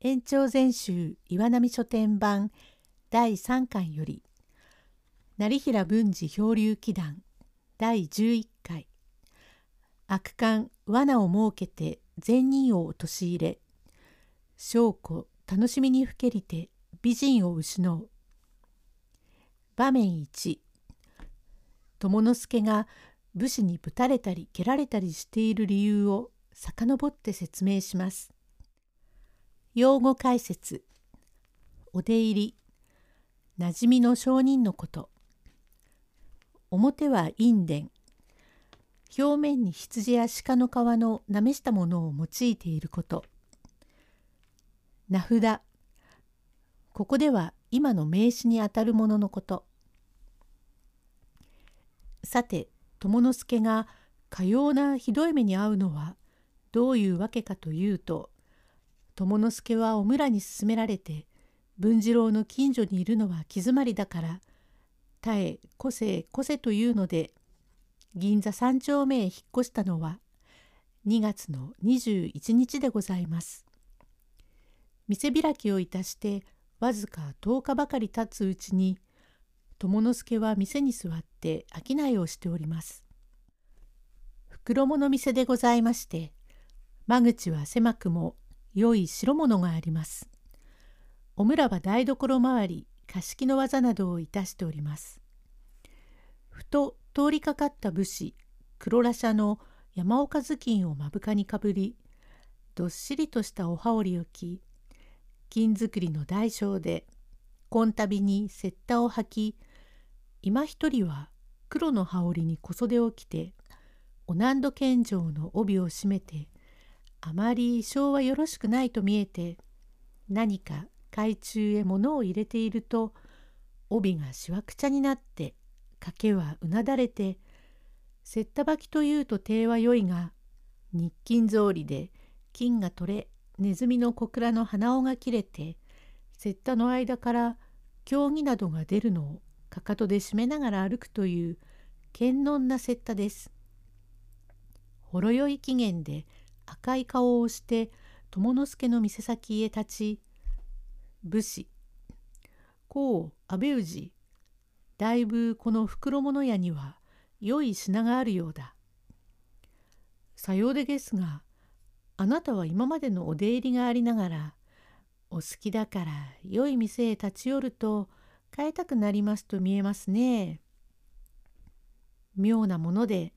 延長全集岩波書店版第3巻より成平文治漂流祈願第11回。悪漢罠を設けて善人を陥れ証拠楽しみにふけりて美人を失う。場面1友之助が武士にぶたれたり蹴られたりしている理由を遡って説明します。用語解説。お出入り。なじみの証人のこと。表は陰伝表面に羊や鹿の皮のなめしたものを用いていること。名札。ここでは今の名詞にあたるもののこと。さて友之助がかようなひどい目に遭うのはどういうわけかというと友之助はお村に勧められて文次郎の近所にいるのは気詰まりだからたえ個性個性というので銀座三丁目へ引っ越したのは2月の21日でございます。店開きをいたしてわずか10日ばかり経つうちに友之助は店に座って商いをしております。袋物店でございまして間口は狭くも良い白物があります。お村は台所周り貸し木の技などをいたしております。ふと通りかかった武士黒羅車の山岡頭巾を目深にかぶりどっしりとしたお羽織を着金作りの大小で紺旅に雪駄を履き今一人は黒の羽織に小袖を着てお難度献上の帯を締めてあまり性はよろしくないと見えて何か懐中へ物を入れていると帯がしわくちゃになって賭けはうなだれて雪駄履きというと手は良いが日金草履で金が取れネズミの小倉の鼻緒が切れて雪駄の間から競技などが出るのをかかとで締めながら歩くという堅能な雪駄です。ほろ酔い期限で赤い顔をして友之助の店先へ立ち武士こう安倍氏だいぶこの袋物屋には良い品があるようだ。さようでですがあなたは今までのお出入りがありながらお好きだから良い店へ立ち寄ると買いたくなりますと見えますね。妙なもので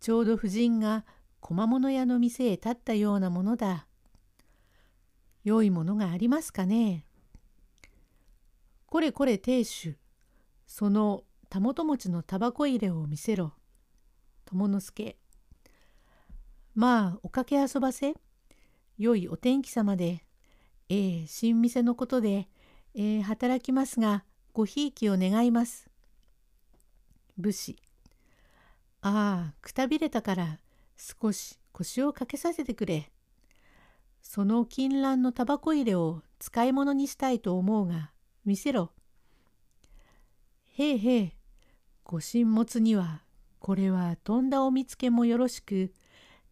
ちょうど夫人が小物屋の店へ立ったようなものだ。良いものがありますかね？これこれ亭主、そのたもと持ちのタバコ入れを見せろ。友之助。まあ、おかけ遊ばせ。良いお天気様で。ええ新店のことで、ええ働きますが、ごひいきを願います。武士。ああ、くたびれたから少し腰をかけさせてくれ。その金蘭のタバコ入れを使い物にしたいと思うが、見せろ。へえへえ、ご神物には、これはとんだお見つけもよろしく、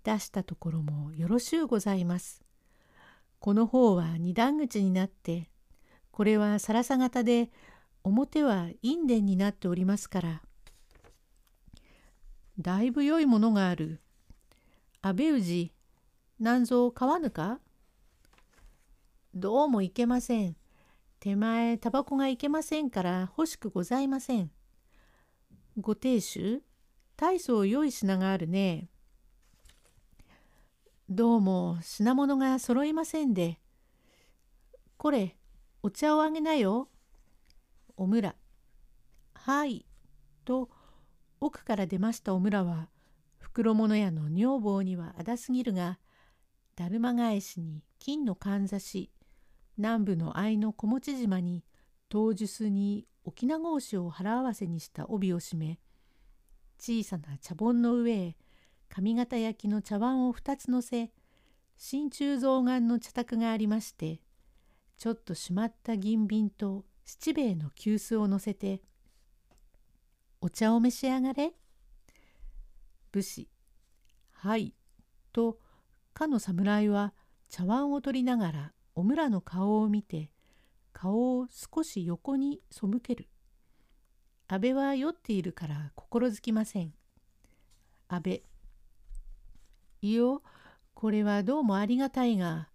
出したところもよろしゅうございます。この方は二段口になって、これはさらさ型で、表は陰伝になっておりますから。だいぶ良いものがある。安倍氏、なんぞ買わぬか？どうもいけません。手前タバコがいけませんから欲しくございません。ご亭主、大層良い品があるね。どうも品物が揃いませんで。これ、お茶をあげなよ。おむら。はい。と、奥から出ましたおむらは、袋物屋の女房にはあだすぎるが、だるま返しに金のかんざし、南部の愛の小持島に当日に沖縄格子を腹合わせにした帯を締め、小さな茶盆の上へ上方焼きの茶碗を2つ乗せ、真鍮象眼の茶卓がありまして、ちょっとしまった銀瓶と七兵衛の急須を乗せて、お茶を召し上がれ。武士「はい」とかの侍は茶碗を取りながらおむらの顔を見て顔を少し横に背ける。安倍は酔っているから心づきません。安倍。いよ、これはどうもありがたいが、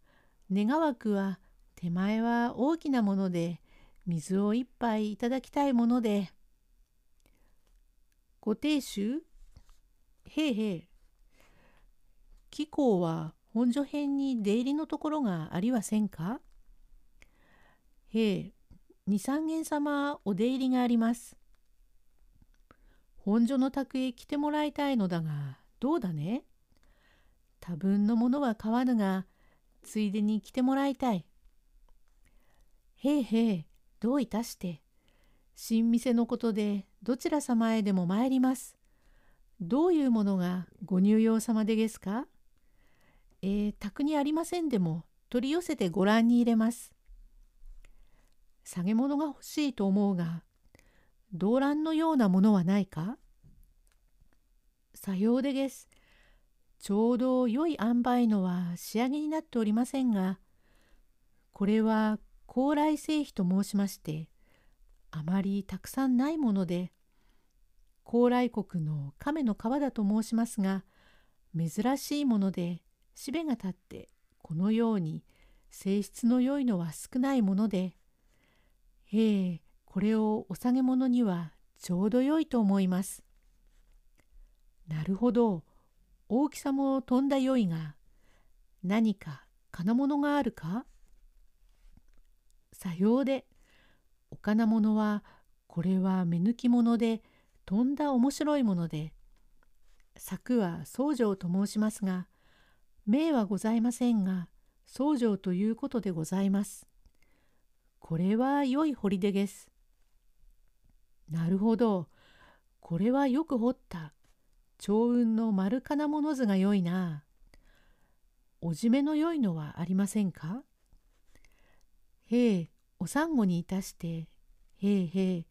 願わくは手前は大きなもので、水を一杯いただきたいもので。ご亭主へいへい。紀行は本所編に出入りのところがありはせんか？へえ、二三軒様お出入りがあります。本所の宅へ来てもらいたいのだが、どうだね？多分のものは買わぬが、ついでに来てもらいたい。へえへえ、どういたして？新店のことでどちら様へでも参ります。どういうものがご入用様でですか？えー、宅にありませんでも取り寄せてご覧に入れます。下げ物が欲しいと思うが、動乱のようなものはないか？さようでです。ちょうど良い塩梅のは仕上げになっておりませんが、これは高麗製皮と申しまして、あまりたくさんないもので、高麗国の亀の皮だと申しますが、珍しいもので、しべが立って、このように性質の良いのは少ないもので、へえ、これをお下げ物にはちょうど良いと思います。なるほど。大きさも飛んだ良いが、何か金物があるか？さようで、お金物は、これは目抜き物で、飛んだ面白いもので、作は僧正と申しますが、名はございませんが、僧正ということでございます。これは良い掘り出です。なるほど。これはよく掘った。長雲の丸金物図が良いな。おじめの良いのはありませんか？へえ、おさんごにいたして、へえへえ、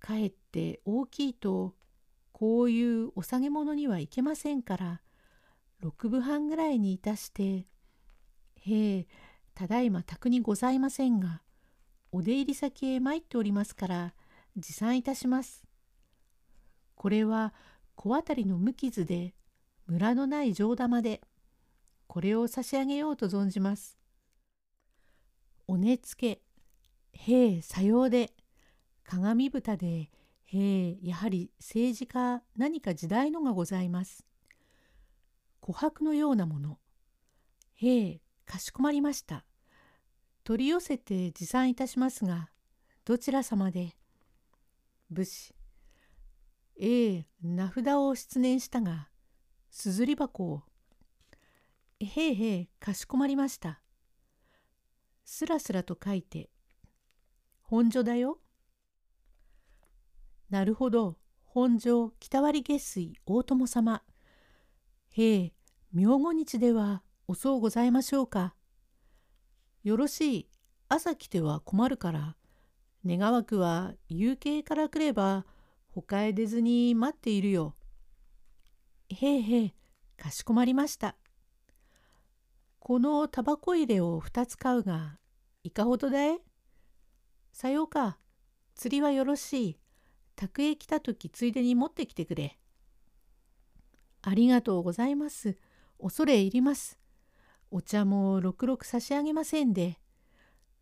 かえって大きいと、こういうお下げ物にはいけませんから、六分半ぐらいにいたして、へえ、ただいま宅にございませんが、お出入り先へ参っておりますから、持参いたします。これは小当たりの無傷で、ムラのない上玉で、これを差し上げようと存じます。お根付け、へえ、さようで、鏡蓋で、え、やはり政治家何か時代のがございます。琥珀のようなもの。へえ、かしこまりました。取り寄せて持参いたしますが、どちら様で？武士。ええ、名札を失念したが、すずり箱を。へえへえ、かしこまりました。すらすらと書いて、本所だよ。なるほど、本所北割下水大友様。へえ、明後日ではおそうございましょうか。よろしい、朝来ては困るから、願わくは夕景から来れば、他へ出ずに待っているよ。へえへえ、かしこまりました。このタバコ入れを二つ買うが、いかほどだい？さようか。釣りはよろしい。宅へ来た時ついでに持ってきてくれ。ありがとうございます。恐れ入ります。お茶もろくろく差し上げませんで。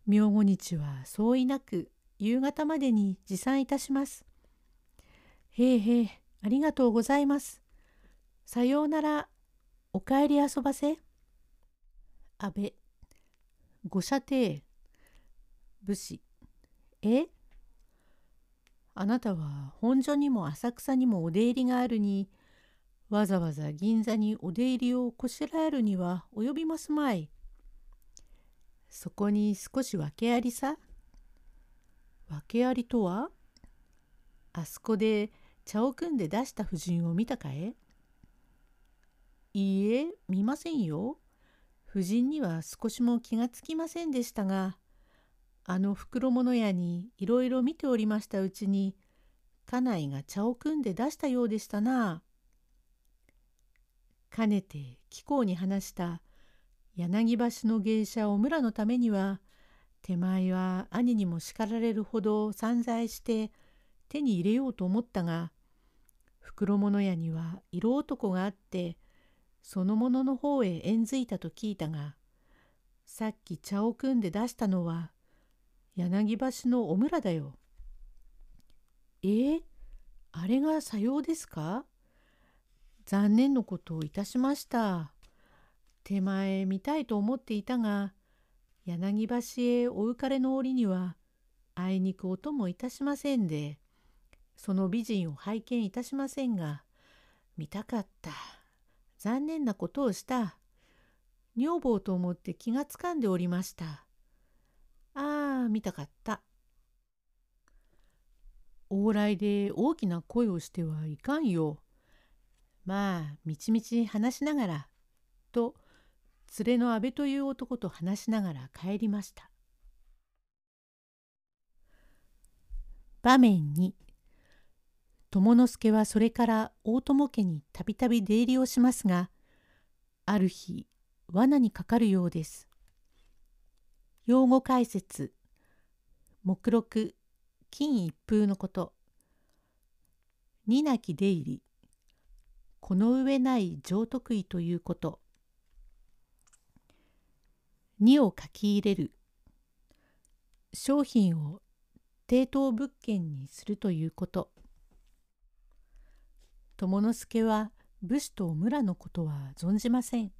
明後日はそういなく夕方までに持参いたします。へえへえ、ありがとうございます。さようなら、お帰り遊ばせ。安倍、ご舎弟、武士、えあなたは本所にも浅草にもお出入りがあるに、わざわざ銀座にお出入りをこしらえるには及びますまい。そこに少し訳ありさ？訳ありとはあそこで茶を組んで出した婦人を見たかえ？いいえ、見ませんよ。婦人には少しも気がつきませんでしたが、あの袋物屋にいろいろ見ておりましたうちに、家内が茶を組んで出したようでしたな。かねて貴公に話した柳橋の芸者お村のためには手前は兄にも叱られるほど散財して手に入れようと思ったが袋物屋には色男があってそのものの方へ縁づいたと聞いたがさっき茶を組んで出したのは柳橋のお村だよ。えー、あれがさようですか？残念のことをいたしました。手前見たいと思っていたが柳橋へお浮かれの折にはあいにく音もいたしませんでその美人を拝見いたしませんが見たかった残念なことをした女房と思って気がつかんでおりましたああ見たかった往来で大きな声をしてはいかんよまあみちみち話しながらと連れの阿部という男と話しながら帰りました。場面に友之助はそれから大友家にたびたび出入りをしますがある日罠にかかるようです。用語解説。目録。金一封のこと。二なき出入り。この上ない上得意ということ。2を書き入れる。商品を抵当物件にするということ。友之助は武士と村のことは存じません。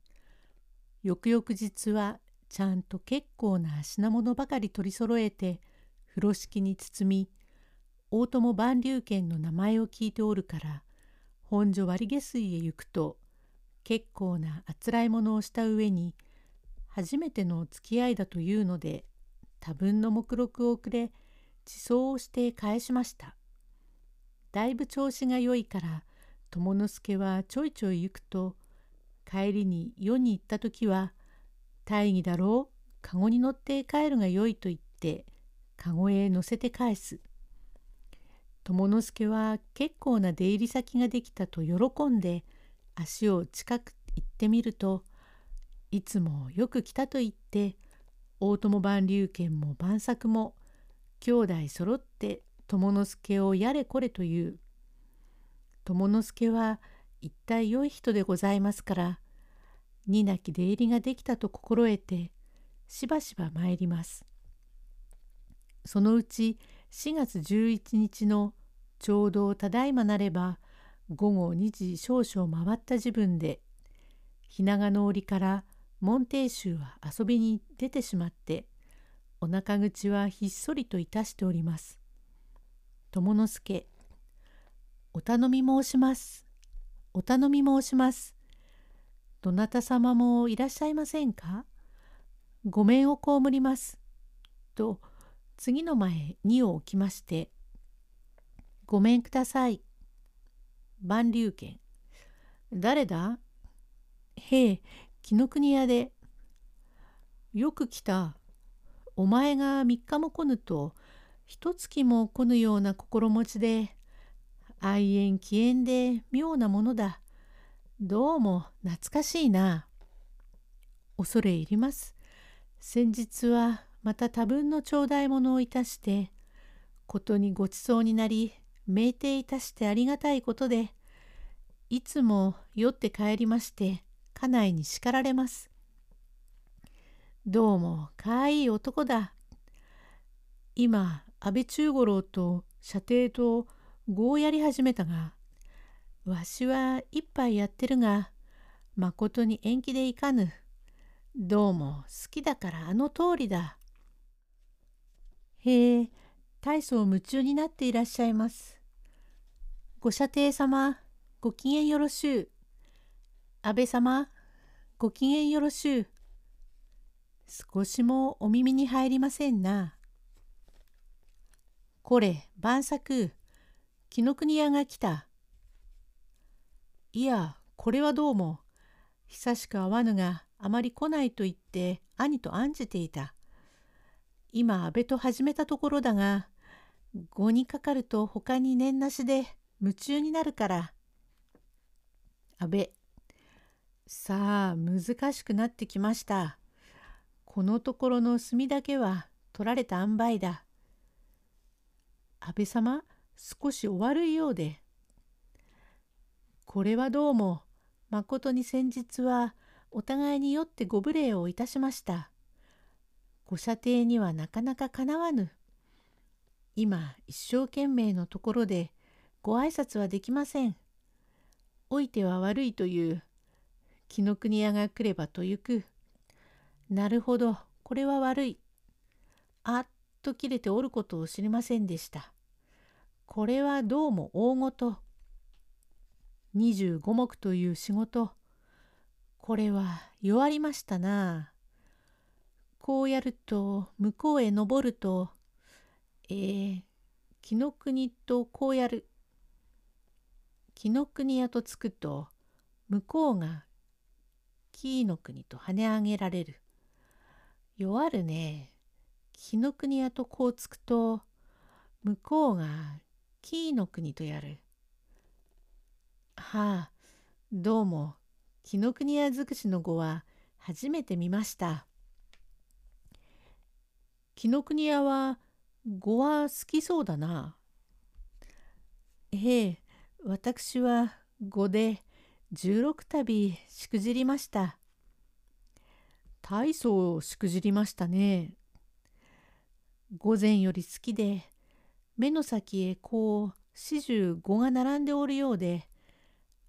翌々日はちゃんと結構な品物ばかり取り揃えて風呂敷に包み大友万流軒の名前を聞いておるから本所割下水へ行くと結構なあつらいものをした上に初めてのお付き合いだというので多分の目録をくれ自走をして返しました。だいぶ調子が良いから友之助はちょいちょい行くと帰りに世に行った時は「大義だろう籠に乗って帰るがよい」と言って籠へ乗せて返す。友之助は結構な出入り先ができたと喜んで足を近く行ってみるといつもよく来たと言って大友万流軒も万作も兄弟揃って友之助をやれこれという友之助は一体良い人でございますからになき出入りができたと心得てしばしば参ります。そのうち4月11日のちょうどただいまなれば午後2時少々回った自分で日長の折から門弟衆は遊びに出てしまってお腹口はひっそりといたしております。友之助お頼み申します。お頼み申します。どなた様もいらっしゃいませんか？ご面を被ります。と次の前荷を置きまして「ごめんください」「万流軒」「誰だ?」「へえ紀ノ国屋で「よく来た。お前が3日も来ぬと一月も来ぬような心持ちで愛縁起縁で妙なものだ。どうも懐かしいな恐れ入ります先日はまた多分の頂戴物をいたしてことにごちそうになり酩酊いたしてありがたいことでいつも酔って帰りまして家内に叱られます。どうもかわいい男だ。今安倍中五郎と射程と碁をやり始めたがわしは一杯やってるがまことに縁起でいかぬ。どうも好きだからあの通りだ。へえ、大層夢中になっていらっしゃいます。ご舎弟様、ご機嫌よろしゅう。安倍様、ご機嫌よろしゅう。少しもお耳に入りませんな。これ、晩作、紀ノ国屋が来た。いや、これはどうも、久しく会わぬがあまり来ないと言って兄と案じていた。今安倍と始めたところだが、語にかかると他に念なしで夢中になるから。安倍、さあ難しくなってきました。このところの墨だけは取られた塩梅だ。安倍様少しお悪いようで。これはどうもまことに先日はお互いによってご無礼をいたしました。ご舎弟にはなかなかかなわぬ。今一生懸命のところでご挨拶はできません。おいては悪いという紀ノ国屋が来ればとゆく。なるほどこれは悪い。あっと切れておることを知りませんでした。これはどうも大ごと。25目という仕事。これは弱りましたな。こうやると向こうへ登ると、えー、紀ノ国とこうやる。紀ノ国屋とつくと、向こうが紀の国と跳ね上げられる。弱るね。紀ノ国屋とこうつくと、向こうが紀の国とやる。はあ、どうも、紀ノ国屋尽くしの語は初めて見ました。紀ノ国屋は語は好きそうだな。ええ、私は語で16度しくじりました。大層しくじりましたね。午前より好きで、目の先へこう始終語が並んでおるようで、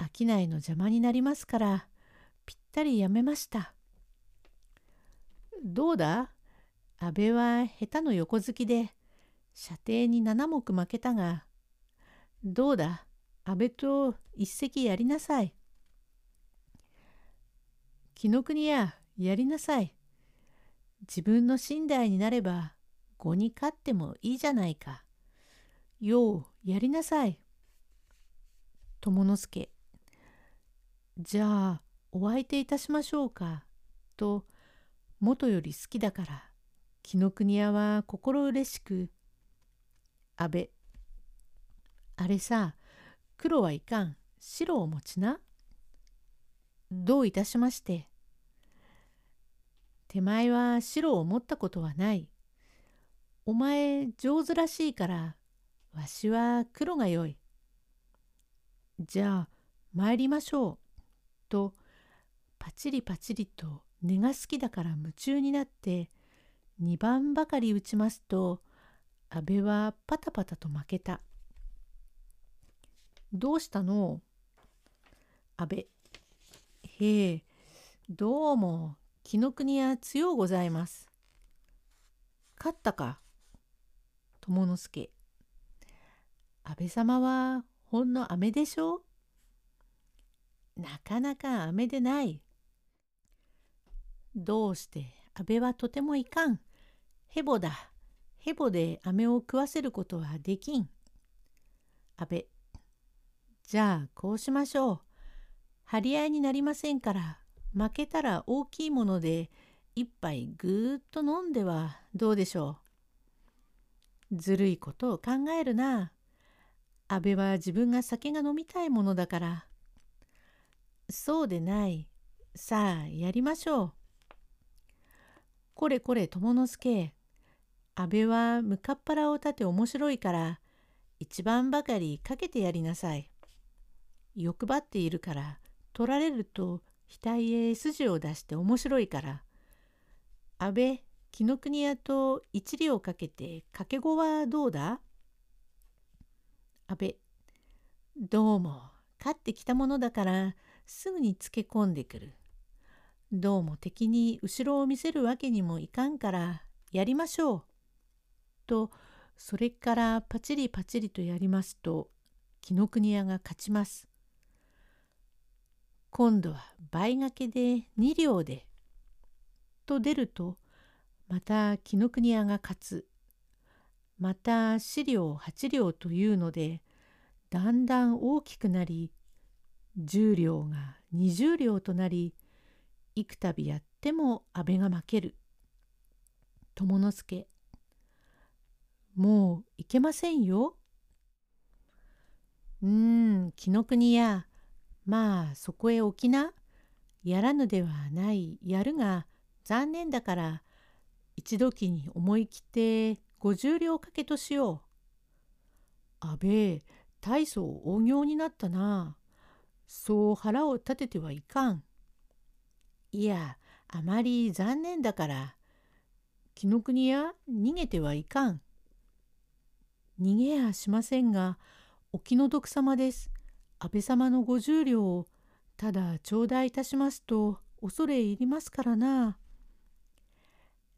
商いの邪魔になりますから、ぴったりやめました。どうだ？安倍は下手の横好きで、射程に7目負けたが、どうだ？安倍と一席やりなさい。紀ノ国ややりなさい。自分の寝台になれば碁に勝ってもいいじゃないか。ようやりなさい。友之助。じゃあお相手いたしましょうか。と元より好きだから紀ノ国屋は心嬉しく「安倍あれさ黒はいかん白を持ちな」どういたしまして手前は白を持ったことはない。お前上手らしいからわしは黒がよい。じゃあ参りましょう。とパチリパチリと根が好きだから夢中になって2番ばかり打ちますと安倍はパタパタと負けた。どうしたの？安倍。へえ、どうも紀ノ国屋強うございます。勝ったか？友之助。安倍様はほんの飴でしょ？うなかなか飴でない。どうして安倍はとてもいかん。ヘボだ。ヘボで飴を食わせることはできん。安倍。じゃあこうしましょう。張り合いになりませんから負けたら大きいもので一杯ぐーっと飲んではどうでしょう。ずるいことを考えるな。安倍は自分が酒が飲みたいものだから。そうでない。さあやりましょう。これこれ友之助。安倍は向かっ腹を立て面白いから一番ばかりかけてやりなさい。欲張っているから取られると額へ筋を出して面白いから。安倍紀ノ国屋と一里をかけて掛け子はどうだ？安倍どうも勝ってきたものだからすぐにつけ込んでくる。どうも敵に後ろを見せるわけにもいかんからやりましょう。とそれからパチリパチリとやりますと紀ノ国屋が勝ちます。今度は倍掛けで2両で。と出るとまた紀ノ国屋が勝つ。また四両八両というのでだんだん大きくなり10両が20両となり幾度やっても安倍が負ける。友之助もういけませんよ。うーん紀ノ国屋まあそこへ置きな。やらぬではないやるが残念だから一時に思い切って五十両かけとしよう。安倍大層大行になったな。そう腹を立ててはいかん。いやあまり残念だから紀ノ国屋逃げてはいかん。逃げやしませんがお気の毒様です。安倍様の五十両をただ頂戴いたしますと恐れ入りますからな。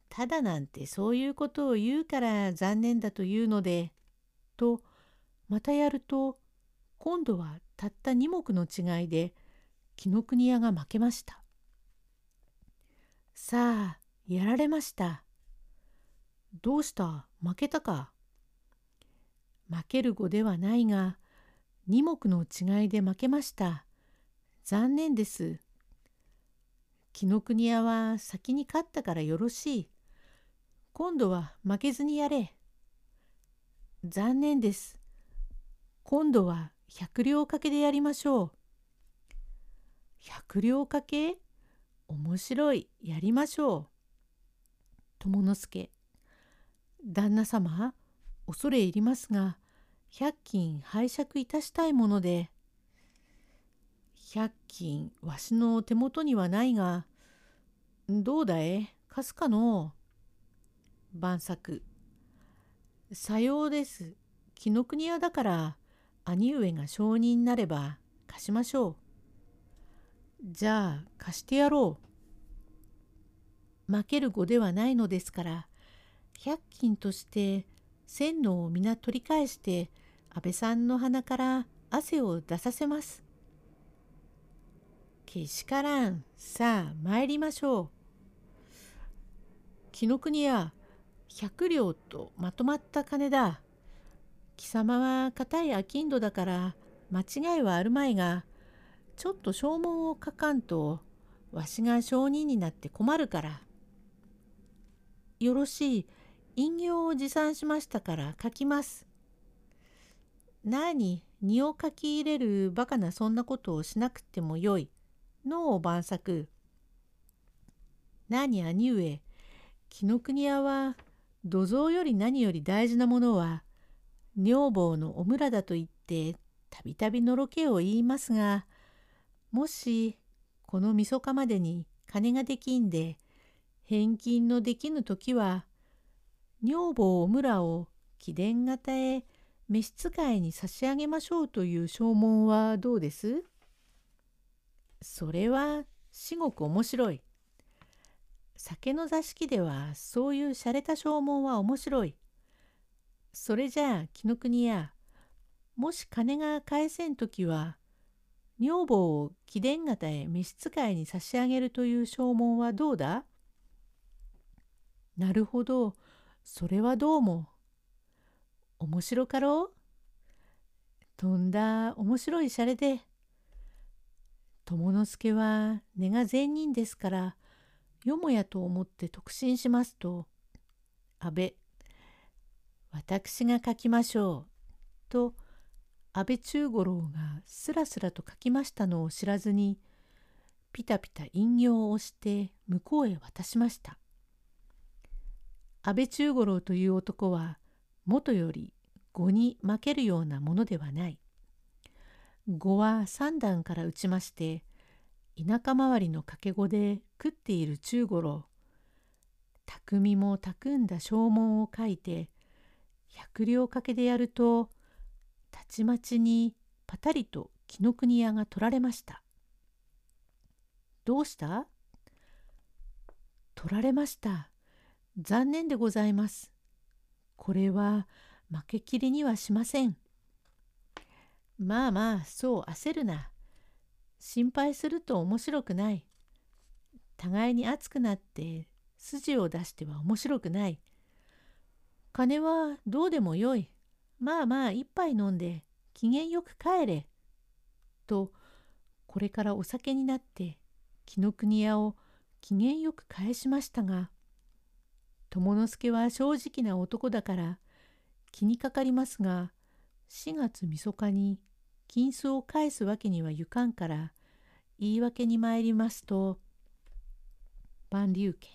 ただなんてそういうことを言うから残念だというので、とまたやると今度はたった2目の違いで紀ノ国屋が負けました。さあやられました。どうした？負けたか？負ける語ではないが2目の違いで負けました。残念です。紀ノ国屋は先に勝ったからよろしい。今度は負けずにやれ。残念です。今度は百両掛けでやりましょう。百両掛け？面白い。やりましょう。友之助。旦那様、恐れ入りますが、百金拝借いたしたいもので。百金わしの手元にはないが、どうだい？貸すかの？晩作。さようです。紀ノ国屋だから兄上が証人になれば貸しましょう。じゃあ貸してやろう。負ける語ではないのですから百均として千能を皆取り返して安倍さんの鼻から汗を出させます。けしからん。さあ参りましょう。紀ノ国屋百両とまとまった金だ。貴様は固い商人だから間違いはあるまいが、ちょっと証文を書かんと、わしが証人になって困るから。よろしい、引用を持参しましたから書きます。なに、荷を書き入れるバカなそんなことをしなくてもよい。のを晩作。なに兄上、紀ノ国屋は土蔵より何より大事なものは女房のお村だと言ってたびたびのろけを言いますがもしこのみそかまでに金ができんで返金のできぬ時は女房お村を貴殿方へ召使いに差し上げましょうという証文はどうです？それは至極面白い。酒の座敷ではそういう洒落た証文は面白い。それじゃあ紀ノ国屋もし金が返せん時は女房を貴殿方へ召使いに差し上げるという証文はどうだ？なるほどそれはどうも。面白かろう？とんだ面白いシャレで。友之助は根が善人ですからよもやと思って特進しますと「安倍私が書きましょう」と安倍中五郎がすらすらと書きましたのを知らずにピタピタ引用を押して向こうへ渡しました。安倍中五郎という男はもとより語に負けるようなものではない。語は三段から打ちまして田舎周りの掛け子で食っている中五郎匠も匠んだ証文を書いて百両掛けでやるとたちまちにパタリと紀ノ国屋が取られました。どうした？取られました。残念でございます。これは負けきりにはしません。まあまあそう焦るな。心配すると面白くない。互いに熱くなって筋を出しては面白くない。金はどうでもよい。まあまあ一杯飲んで機嫌よく帰れ。とこれからお酒になって紀ノ国屋を機嫌よく返しましたが友之助は正直な男だから気にかかりますが4月みそかに金子を返すわけにはいかんから言い訳に参りますと「万竜拳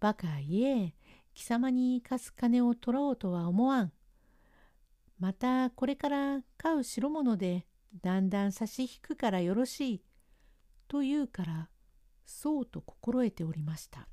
バカ言え貴様に貸す金を取ろうとは思わん。またこれから飼う代物でだんだん差し引くからよろしい。と言うからそうと心得ておりました。